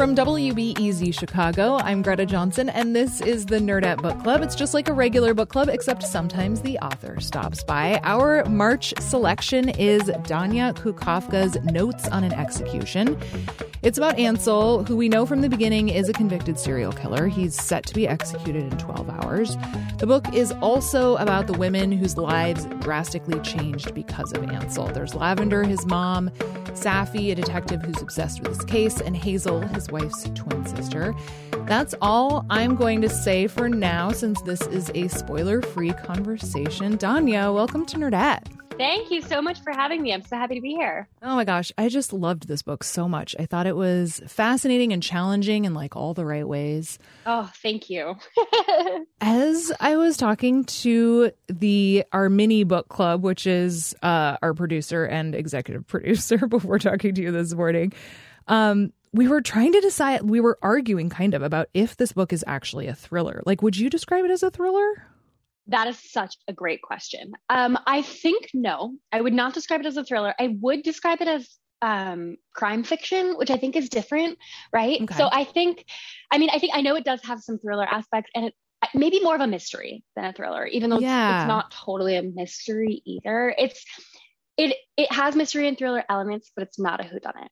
From WBEZ Chicago, I'm Greta Johnson, and this is the Nerdette Book Club. It's just like a regular book club, except sometimes the author stops by. Our March selection is Danya Kukafka's Notes on an Execution. It's about Ansel, who we know from the beginning is a convicted serial killer. He's set to be executed in 12 hours. The book is also about the women whose lives drastically changed because of Ansel. There's Lavender, his mom, Safi, a detective who's obsessed with his case, and Hazel, his wife's twin sister. That's all I'm going to say for now, since this is a spoiler free conversation. Danya, welcome to Nerdette. Thank you so much for having me. I'm so happy to be here. Oh my gosh, I just loved this book so much. I thought it was fascinating and challenging in like all the right ways. Oh, thank you. As I was talking to the our mini book club, which is uh, our producer and executive producer, before talking to you this morning, um, we were trying to decide. We were arguing kind of about if this book is actually a thriller. Like, would you describe it as a thriller? That is such a great question. Um, I think no, I would not describe it as a thriller. I would describe it as um, crime fiction, which I think is different, right? Okay. So I think, I mean, I think I know it does have some thriller aspects, and it maybe more of a mystery than a thriller, even though yeah. it's not totally a mystery either. It's it it has mystery and thriller elements, but it's not a whodunit.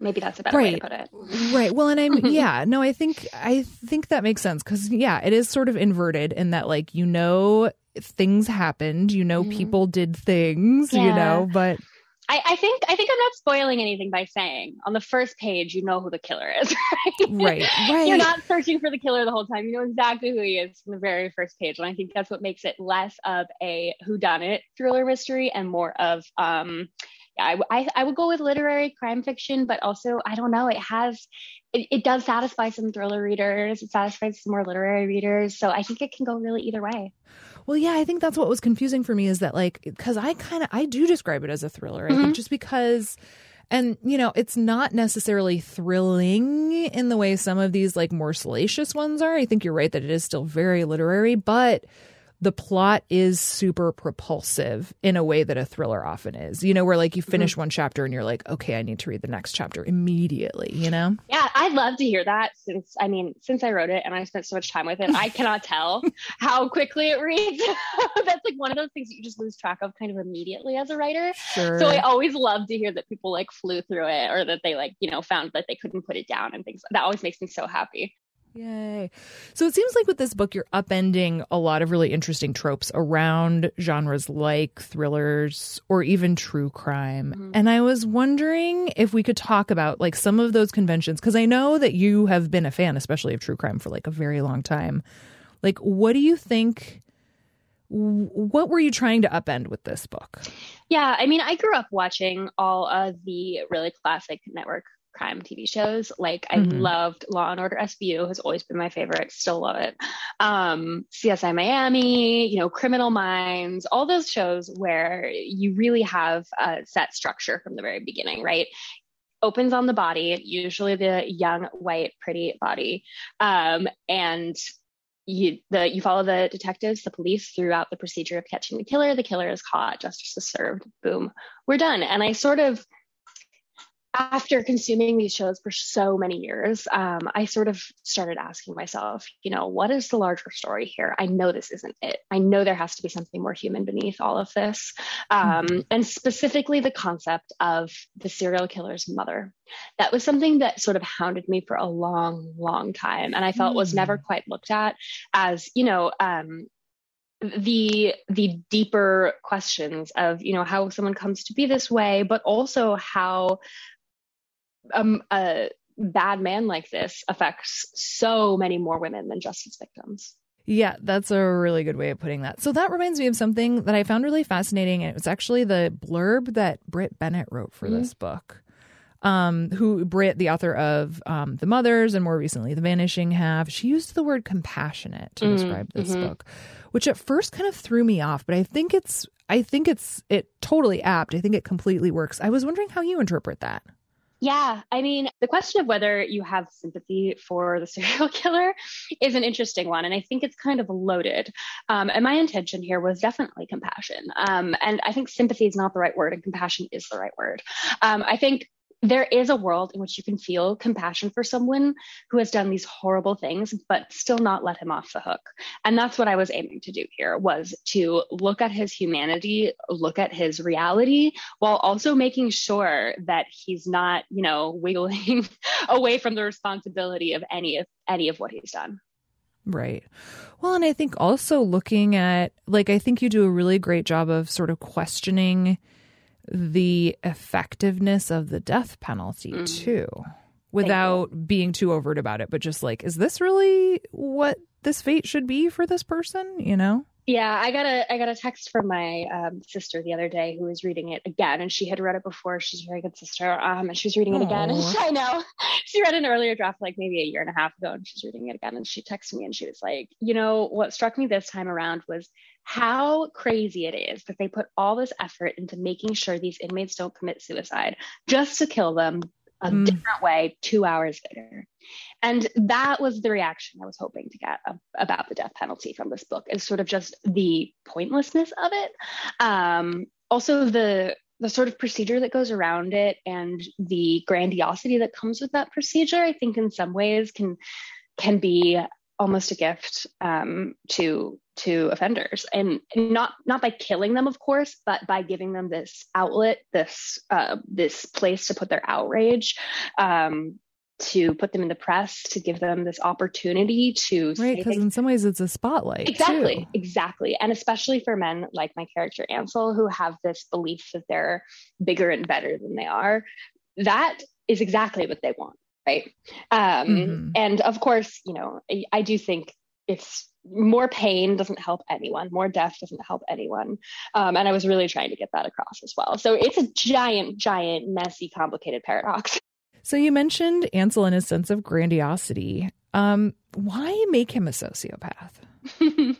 Maybe that's a better right. way to put it. Right. Well, and I'm yeah, no, I think I think that makes sense cuz yeah, it is sort of inverted in that like you know things happened, you know mm-hmm. people did things, yeah. you know, but I, I, think I think I'm not spoiling anything by saying on the first page you know who the killer is, right? Right, right. You're not searching for the killer the whole time. You know exactly who he is from the very first page, and I think that's what makes it less of a whodunit thriller mystery and more of um, I, I, I would go with literary crime fiction, but also I don't know. It has it, it does satisfy some thriller readers. It satisfies some more literary readers. So I think it can go really either way. Well, yeah, I think that's what was confusing for me is that like because I kind of I do describe it as a thriller. Mm-hmm. I think mm-hmm. just because. And, you know, it's not necessarily thrilling in the way some of these like more salacious ones are. I think you're right that it is still very literary, but the plot is super propulsive in a way that a thriller often is. You know, where like you finish mm-hmm. one chapter and you're like, okay, I need to read the next chapter immediately, you know? Yeah, I'd love to hear that since I mean, since I wrote it and I spent so much time with it, I cannot tell how quickly it reads. That's like one of those things that you just lose track of kind of immediately as a writer. Sure. So I always love to hear that people like flew through it or that they like, you know, found that they couldn't put it down and things. That always makes me so happy. Yay. So it seems like with this book, you're upending a lot of really interesting tropes around genres like thrillers or even true crime. Mm-hmm. And I was wondering if we could talk about like some of those conventions, because I know that you have been a fan, especially of true crime, for like a very long time. Like, what do you think? What were you trying to upend with this book? Yeah, I mean, I grew up watching all of the really classic network crime TV shows. Like I mm-hmm. loved Law and Order SVU has always been my favorite. Still love it. Um, CSI Miami, you know, Criminal Minds, all those shows where you really have a set structure from the very beginning, right? Opens on the body, usually the young, white, pretty body, um, and you the you follow the detectives, the police throughout the procedure of catching the killer. The killer is caught, justice is served. Boom, we're done. And I sort of after consuming these shows for so many years, um, I sort of started asking myself, you know, what is the larger story here? I know this isn't it. I know there has to be something more human beneath all of this. Um, mm-hmm. And specifically the concept of the serial killer's mother. That was something that sort of hounded me for a long, long time. And I felt mm-hmm. was never mm. quite looked at as, you know, um, the the deeper questions of you know how someone comes to be this way but also how um, a bad man like this affects so many more women than just his victims. Yeah, that's a really good way of putting that. So that reminds me of something that I found really fascinating. And it was actually the blurb that Britt Bennett wrote for mm-hmm. this book. Um, who Britt, the author of um, The Mothers and more recently The Vanishing Half, she used the word compassionate to mm-hmm. describe this mm-hmm. book, which at first kind of threw me off, but I think it's I think it's it totally apt. I think it completely works. I was wondering how you interpret that. Yeah, I mean, the question of whether you have sympathy for the serial killer is an interesting one. And I think it's kind of loaded. Um, and my intention here was definitely compassion. Um, and I think sympathy is not the right word, and compassion is the right word. Um, I think there is a world in which you can feel compassion for someone who has done these horrible things but still not let him off the hook and that's what i was aiming to do here was to look at his humanity look at his reality while also making sure that he's not you know wiggling away from the responsibility of any of any of what he's done Right. Well, and I think also looking at, like, I think you do a really great job of sort of questioning the effectiveness of the death penalty mm. too without being too overt about it but just like is this really what this fate should be for this person you know yeah i got a i got a text from my um, sister the other day who was reading it again and she had read it before. She's a very good sister um, and she was reading it again. And she, i know. She read an earlier draft like maybe a year and a half ago and she's reading it again and she texted me and she was like you know what struck me this time around was how crazy it is that they put all this effort into making sure these inmates don't commit suicide just to kill them a mm. different way two hours later. And that was the reaction I was hoping to get about the death penalty from this book is sort of just the pointlessness of it. Um, also the the sort of procedure that goes around it and the grandiosity that comes with that procedure, I think in some ways can can be almost a gift um, to to offenders. And not not by killing them of course but by giving them this outlet this uh, this place to put their outrage um, to put them in the press to give them this opportunity to right because in some ways it's a spotlight exactly too. exactly. And especially for men like my character ansel who have this belief that they're bigger and better than they are that is exactly what they want right? Um, mm-hmm. and of course you know I, I do think it's more pain doesn't help anyone more death doesn't help anyone. Um, and i was really trying to get that across as well. So it's a giant giant messy complicated paradox. So you mentioned ansel and his sense of grandiosity. Um, why make him a sociopath?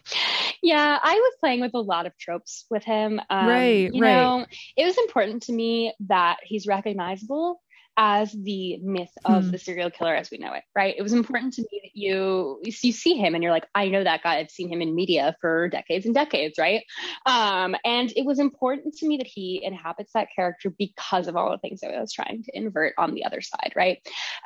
Yeah i was playing with a lot of tropes with him. Um, right you right. know it was important to me that he's recognizable as the myth of hmm. the serial killer as we know it, right? It was important to me that you you see him and you're like, I know that guy. I've seen him in media for decades and decades, right? Um, and it was important to me that he inhabits that character because of all the things that I was trying to invert on the other side, right?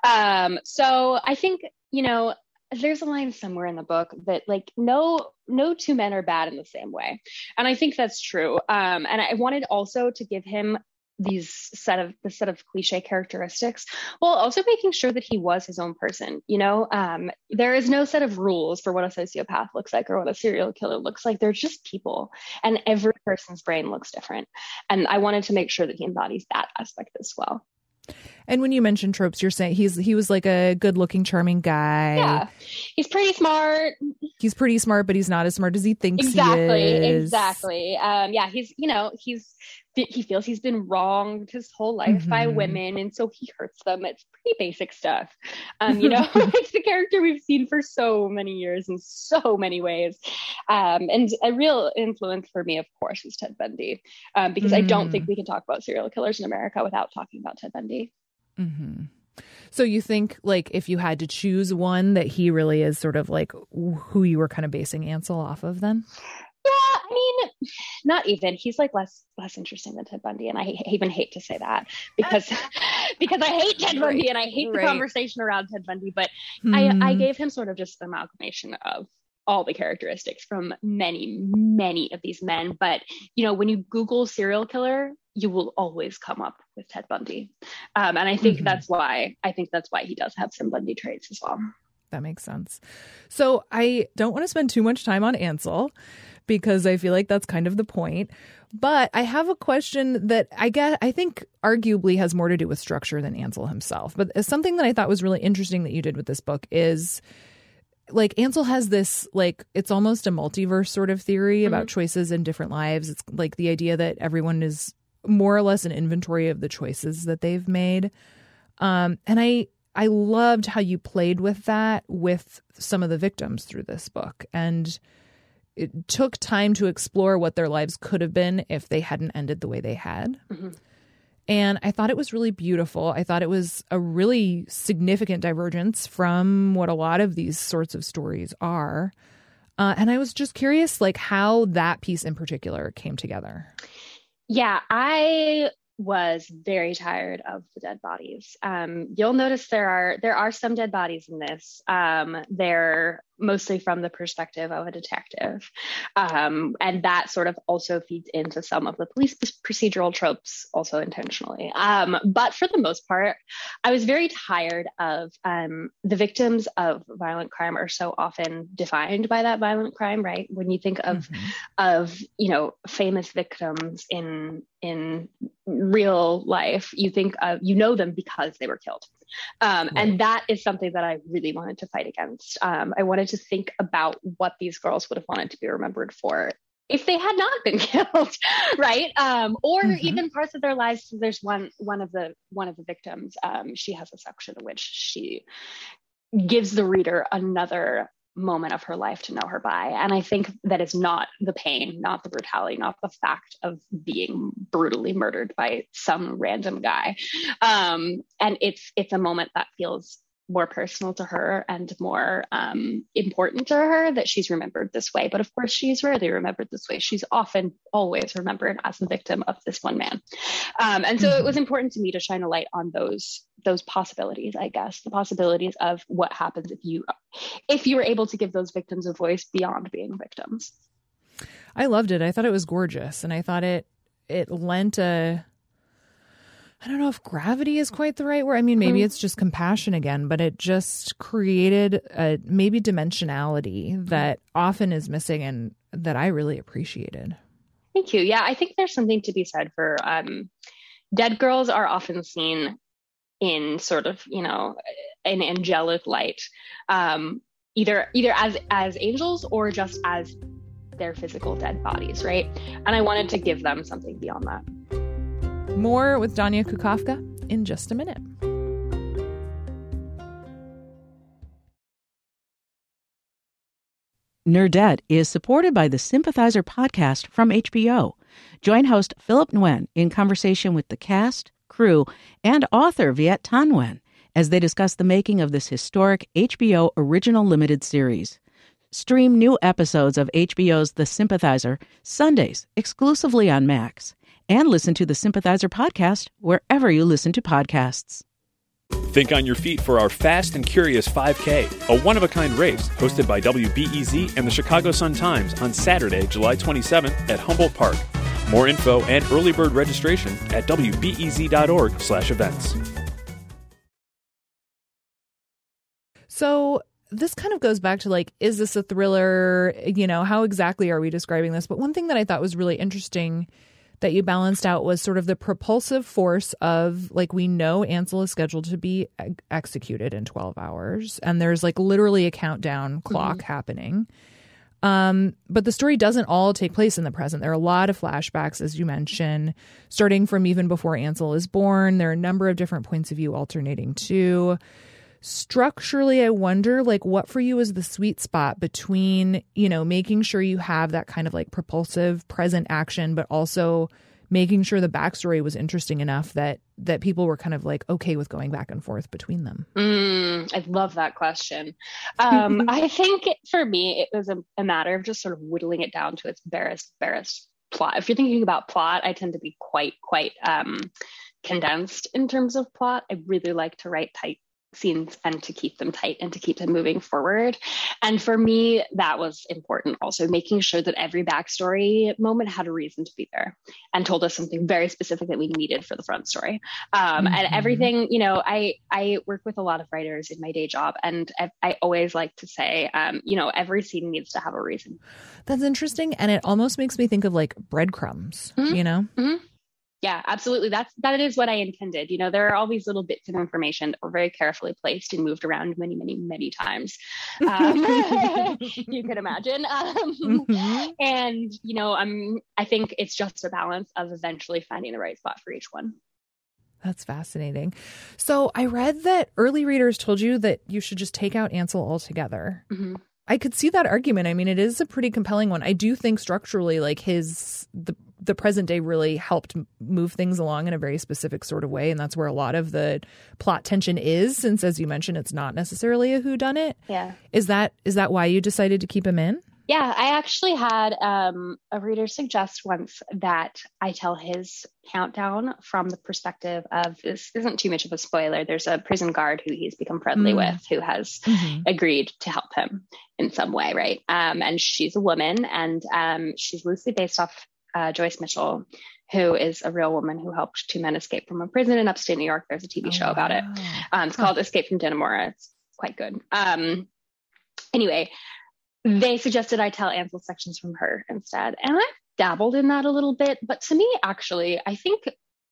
Um, so I think you know there's a line somewhere in the book that like no no two men are bad in the same way and i think that's true um, and i wanted also to give him these set of the set of cliche characteristics while also making sure that he was his own person you know? Um, there is no set of rules for what a sociopath looks like or what a serial killer looks like. They're just people and every person's brain looks different. And i wanted to make sure that he embodies that aspect as well and when you mention tropes, you're saying he's he was like a good-looking, charming guy. Yeah, he's pretty smart. He's pretty smart, but he's not as smart as he thinks exactly, he is. Exactly. Um, yeah, he's you know he's he feels he's been wronged his whole life mm-hmm. by women and so he hurts them it's pretty basic stuff um you know it's the character we've seen for so many years in so many ways um and a real influence for me of course is ted bundy um because mm. i don't think mm. we can talk about serial killers in america without talking about ted bundy mm-hmm. So you think like if you had to choose one that he really is sort of like who you were kind of basing Ansel off of then? Yeah, I mean, not even. He's like less less interesting than Ted Bundy, and I even hate to say that because because I hate Ted Bundy and I hate right. the conversation around Ted Bundy. But hmm. I I gave him sort of just an amalgamation of all the characteristics from many many of these men. But you know, when you Google serial killer, you will always come up with Ted Bundy, um, and I think mm-hmm. that's why I think that's why he does have some Bundy traits as well. That makes sense. So I don't want to spend too much time on Ansel because I feel like that's kind of the point. But I have a question that I get I think arguably has more to do with structure than Ansel himself. But something that I thought was really interesting that you did with this book is like Ansel has this like it's almost a multiverse sort of theory mm-hmm. about choices in different lives. It's like the idea that everyone is more or less an inventory of the choices that they've made. Um and I I loved how you played with that with some of the victims through this book and it took time to explore what their lives could have been if they hadn't ended the way they had. Mm-hmm. And I thought it was really beautiful. I thought it was a really significant divergence from what a lot of these sorts of stories are. Uh, and I was just curious, like, how that piece in particular came together. Yeah, I was very tired of the dead bodies. Um, you'll notice there are there are some dead bodies in this. Um, they're mostly from the perspective of a detective. Um, and that sort of also feeds into some of the police procedural tropes, also intentionally. Um, but for the most part, I was very tired of um, the victims of violent crime are so often defined by that violent crime, right? When you think of mm-hmm. of you know famous victims in in real life, you think of you know them because they were killed. Um, right. And that is something that I really wanted to fight against. Um, I wanted to think about what these girls would have wanted to be remembered for if they had not been killed, right? Um, or mm-hmm. even parts of their lives. There's one one of the one of the victims. Um, she has a section in which she gives the reader another moment of her life to know her by. And I think that is not the pain, not the brutality, not the fact of being brutally murdered by some random guy. Um, and it's it's a moment that feels more personal to her and more um, important to her that she's remembered this way. But of course, she's rarely remembered this way. She's often always remembered as the victim of this one man. Um, and so mm-hmm. it was important to me to shine a light on those those possibilities, I guess, the possibilities of what happens if you if you were able to give those victims a voice beyond being victims. I loved it. I thought it was gorgeous, and I thought it it lent a I don't know if gravity is quite the right word. I mean, maybe mm-hmm. it's just compassion again, but it just created a maybe dimensionality that often is missing and that I really appreciated. Thank you. Yeah, I think there's something to be said for um, dead girls are often seen in sort of, you know, an angelic light, um, either either as as angels or just as their physical dead bodies, right? And I wanted to give them something beyond that. More with Danya Kukafka in just a minute. Nerdette is supported by the Sympathizer podcast from HBO. Join host Philip Nguyen in conversation with the cast, crew, and author Viet Thanh Nguyen as they discuss the making of this historic HBO original limited series. Stream new episodes of HBO's The Sympathizer Sundays exclusively on Max and listen to the Sympathizer podcast wherever you listen to podcasts. Think on your feet for our Fast and Curious 5K, a one of a kind race hosted by WBEZ and the Chicago Sun Times on Saturday, July 27th at Humboldt Park. More info and early bird registration at wbez.org/events. So, this kind of goes back to like is this a thriller, you know, how exactly are we describing this? But one thing that I thought was really interesting that you balanced out was sort of the propulsive force of like we know Ansel is scheduled to be executed in 12 hours and there's like literally a countdown clock mm-hmm. happening. Um, but the story doesn't all take place in the present. There are a lot of flashbacks, as you mentioned, starting from even before Ansel is born. There are a number of different points of view alternating too structurally i wonder like what for you is the sweet spot between you know making sure you have that kind of like propulsive present action but also making sure the backstory was interesting enough that that people were kind of like okay with going back and forth between them? Mm, i love that question. Um, i think for me it was a, a, matter of just sort of whittling it down to its barest barest plot. If you're thinking about plot i tend to be quite quite um, condensed in terms of plot. I really like to write tight scenes and to keep them tight and to keep them moving forward. And for me, that was important also, making sure that every backstory moment had a reason to be there and told us something very specific that we needed for the front story. Um, mm-hmm. And everything, you know, I, I work with a lot of writers in my day job, and I, I always like to say, um, you know, every scene needs to have a reason. That's interesting. And it almost makes me think of like breadcrumbs, mm-hmm. you know? Mm-hmm yeah absolutely that's that is what i intended you know there are all these little bits of information that were very carefully placed and moved around many many many times um, you can imagine um, mm-hmm. and you know i'm i think it's just a balance of eventually finding the right spot for each one that's fascinating. So I read that early readers told you that you should just take out Ansel altogether. Mm-hmm. I could see that argument. I mean, it is a pretty compelling one. I do think structurally, like his the the present day really helped move things along in a very specific sort of way, and that's where a lot of the plot tension is. Since, as you mentioned, it's not necessarily a who done it. Yeah. Is that is that why you decided to keep him in? Yeah, I actually had um, a reader suggest once that I tell his countdown from the perspective of this isn't too much of a spoiler. There's a prison guard who he's become friendly mm. with who has mm-hmm. agreed to help him in some way, right? Um, and she's a woman and um, she's loosely based off uh, Joyce Mitchell, who is a real woman who helped two men escape from a prison in upstate New York. There's a TV oh, show about it. Um, it's called Escape from Dannemora. It's quite good. Um, anyway, they suggested I tell Ansel sections from her instead. And I've dabbled in that a little bit. But to me, actually, I think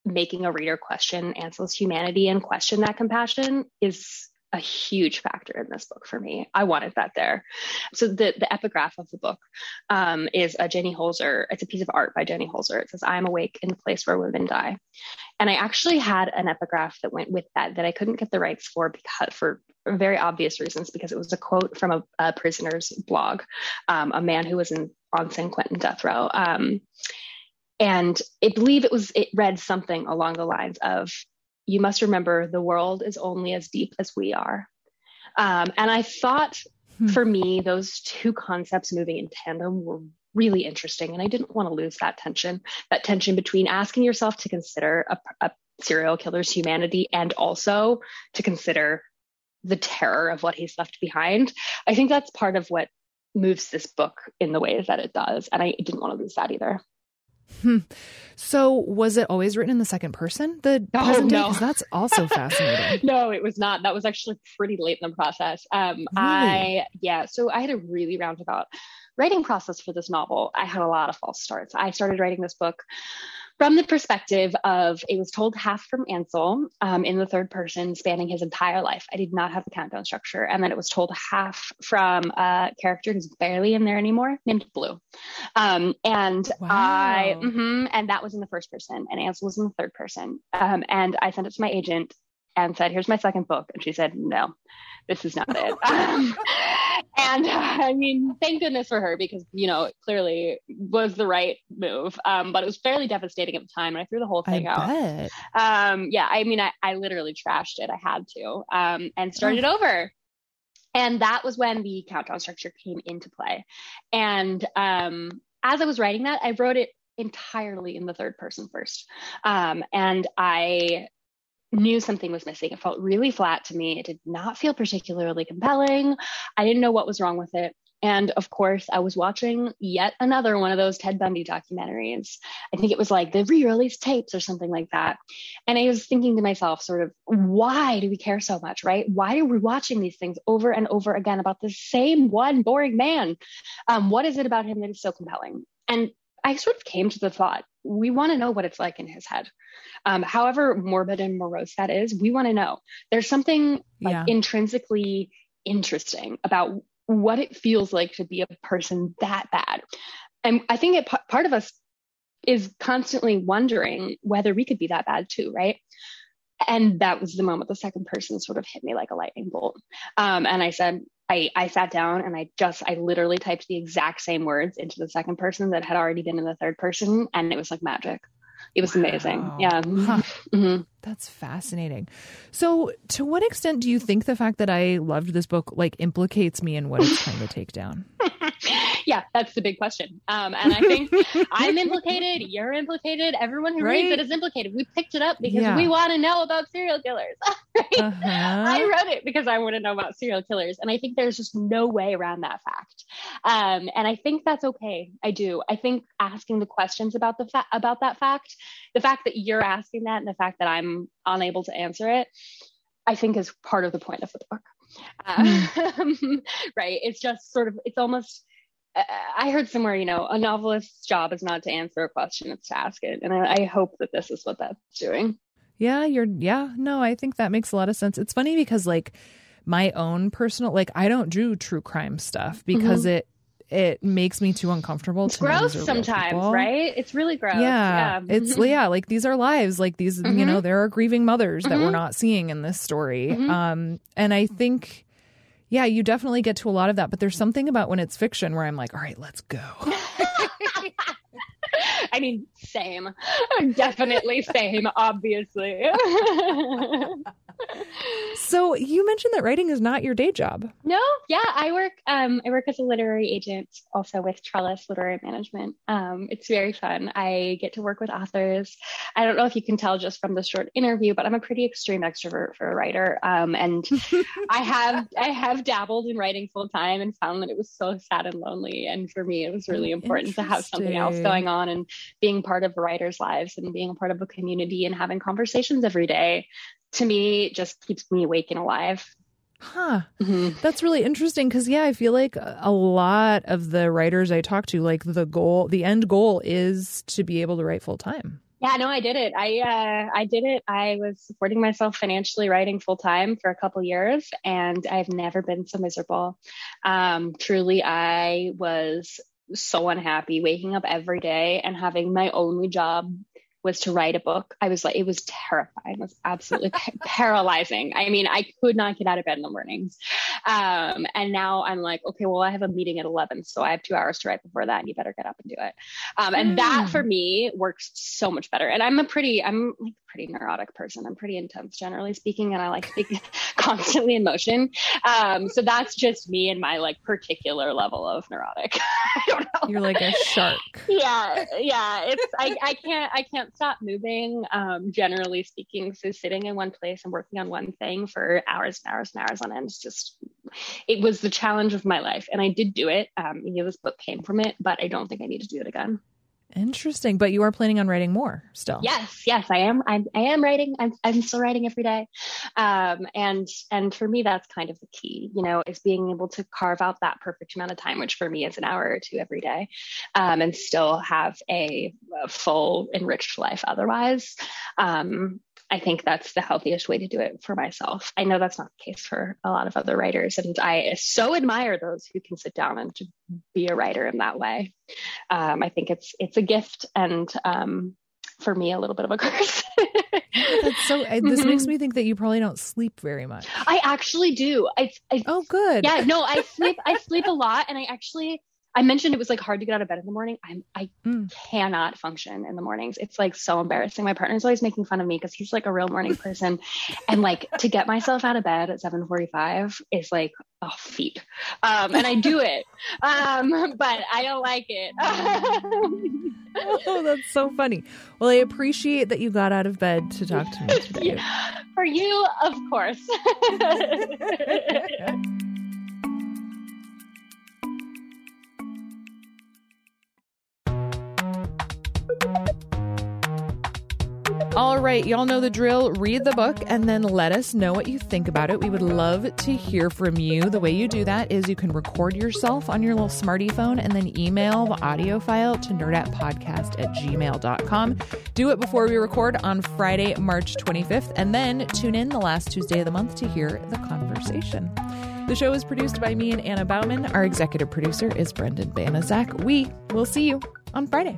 making a reader question Ansel's humanity and question that compassion is a huge factor in this book for me. I wanted that there. So the the epigraph of the book um, is a Jenny Holzer. It's a piece of art by Jenny Holzer. It says, "I am awake in the place where women die," and I actually had an epigraph that went with that that I couldn't get the rights for because for very obvious reasons because it was a quote from a, a prisoner's blog, um, a man who was in on San Quentin death row. Um, and I believe it was it read something along the lines of you must remember the world is only as deep as we are. Um, and I thought hmm. for me, those two concepts moving in tandem were really interesting. And I didn't want to lose that tension, that tension between asking yourself to consider a, a serial killer's humanity and also to consider the terror of what he's left behind. I think that's part of what moves this book in the ways that it does. And I didn't want to lose that either. Hmm. So, was it always written in the second person? The oh, no. That's also fascinating. no, it was not. That was actually pretty late in the process. Um, really? I yeah. So I had a really roundabout writing process for this novel. I had a lot of false starts. I started writing this book from the perspective of it was told half from Ansel um, in the third person, spanning his entire life. I did not have the countdown structure, and then it was told half from a character who's barely in there anymore, named Blue. Um, and wow. I, mm-hmm, and that was in the first person, and Ansel was in the third person. Um, and I sent it to my agent and said, "Here's my second book," and she said, "No, this is not it." And uh, I mean, thank goodness for her because you know it clearly was the right move. Um, but it was fairly devastating at the time, and I threw the whole thing I out. Um, yeah, I mean, I, I literally trashed it. I had to, um, and started oh. over. And that was when the countdown structure came into play. And um, as I was writing that, I wrote it entirely in the third person first. Um, and I knew something was missing. It felt really flat to me. It did not feel particularly compelling. I didn't know what was wrong with it. And of course, I was watching yet another one of those Ted Bundy documentaries. I think it was like the re released tapes or something like that. And I was thinking to myself, sort of, why do we care so much, right? Why are we watching these things over and over again about the same one boring man? Um, what is it about him that is so compelling? And I sort of came to the thought we want to know what it's like in his head. Um, however morbid and morose that is, we want to know. There's something like yeah. intrinsically interesting about what it feels like to be a person that bad. And I think it, part of us is constantly wondering whether we could be that bad too, right? And that was the moment the second person sort of hit me like a lightning bolt. Um, and I said, I, I sat down and I just, I literally typed the exact same words into the second person that had already been in the third person. And it was like magic. It was wow. amazing. Yeah. Huh. Mm-hmm. That's fascinating. So, to what extent do you think the fact that I loved this book like implicates me in what it's trying to take down? yeah, that's the big question. Um, and I think I'm implicated. You're implicated. Everyone who right? reads it is implicated. We picked it up because yeah. we want to know about serial killers. right? uh-huh. I wrote it because I want to know about serial killers, and I think there's just no way around that fact. Um, and I think that's okay. I do. I think asking the questions about the fa- about that fact, the fact that you're asking that, and the fact that I'm unable to answer it, I think is part of the point of the book. Um, right. It's just sort of, it's almost, I heard somewhere, you know, a novelist's job is not to answer a question, it's to ask it. And I, I hope that this is what that's doing. Yeah, you're, yeah, no, I think that makes a lot of sense. It's funny because, like, my own personal, like, I don't do true crime stuff because mm-hmm. it, it makes me too uncomfortable. It's gross sometimes, right? It's really gross. Yeah, yeah. it's yeah, like these are lives. Like these, mm-hmm. you know, there are grieving mothers that mm-hmm. we're not seeing in this story. Mm-hmm. Um, and I think, yeah, you definitely get to a lot of that. But there's something about when it's fiction where I'm like, all right, let's go. I mean, same. Definitely same, obviously. so you mentioned that writing is not your day job. No, yeah, I work. Um, I work as a literary agent, also with Trellis Literary Management. Um, it's very fun. I get to work with authors. I don't know if you can tell just from the short interview, but I'm a pretty extreme extrovert for a writer. Um, and I have I have dabbled in writing full time and found that it was so sad and lonely. And for me, it was really important to have something else going on and being part of writers' lives and being a part of a community and having conversations every day to me just keeps me awake and alive. Huh. Mm-hmm. That's really interesting because, yeah, I feel like a lot of the writers I talk to, like the goal, the end goal is to be able to write full time. Yeah, no, I did it. I uh, I did it. I was supporting myself financially, writing full time for a couple years, and I've never been so miserable. Um, truly, I was so unhappy waking up every day and having my only job was to write a book. I was like, it was terrifying. It was absolutely paralyzing. I mean, I could not get out of bed in the mornings. Um, and now I'm like, okay, well, I have a meeting at 11, so I have two hours to write before that, and you better get up and do it. Um, and mm. that for me works so much better. And I'm a pretty, I'm like pretty neurotic person. I'm pretty intense, generally speaking, and I like to be constantly in motion. Um, so that's just me and my like particular level of neurotic. You're like a shark. yeah, yeah. It's I, I can't I can't stop moving. Um, generally speaking, so sitting in one place and working on one thing for hours and hours and hours on end is just it was the challenge of my life, and I did do it. Um, you know, this book came from it, but I don't think I need to do it again. Interesting, but you are planning on writing more still. Yes, yes, I am. I'm, I am writing. I'm, I'm still writing every day, um, and and for me, that's kind of the key. You know, is being able to carve out that perfect amount of time, which for me is an hour or two every day, um, and still have a, a, full, enriched life. Otherwise, um, I think that's the healthiest way to do it for myself. I know that's not the case for a lot of other writers, and I so admire those who can sit down and be a writer in that way. Um, I think it's it's a gift, and um, for me, a little bit of a curse. that's so. This makes me think that you probably don't sleep very much. I actually do. I, I oh, good. Yeah, no, I sleep. I sleep a lot, and I actually I mentioned it was like hard to get out of bed in the morning. I'm I mm. cannot function in the mornings. It's like so embarrassing. My partner's always making fun of me because he's like a real morning person, and like to get myself out of bed at 7:45 is like a feat. Um, and I do it, um, but I don't like it. oh, that's so funny. Well, I appreciate that you got out of bed to talk to me today. For you, of course. All right, y'all know the drill. Read the book and then let us know what you think about it. We would love to hear from you. The way you do that is you can record yourself on your little smarty phone and then email the audio file to nerdettepodcast at gmail.com. Do it before we record on Friday, March 25th, and then tune in the last Tuesday of the month to hear the conversation. The show is produced by me and Anna Bauman. Our executive producer is Brendan Banaszak. We will see you on Friday.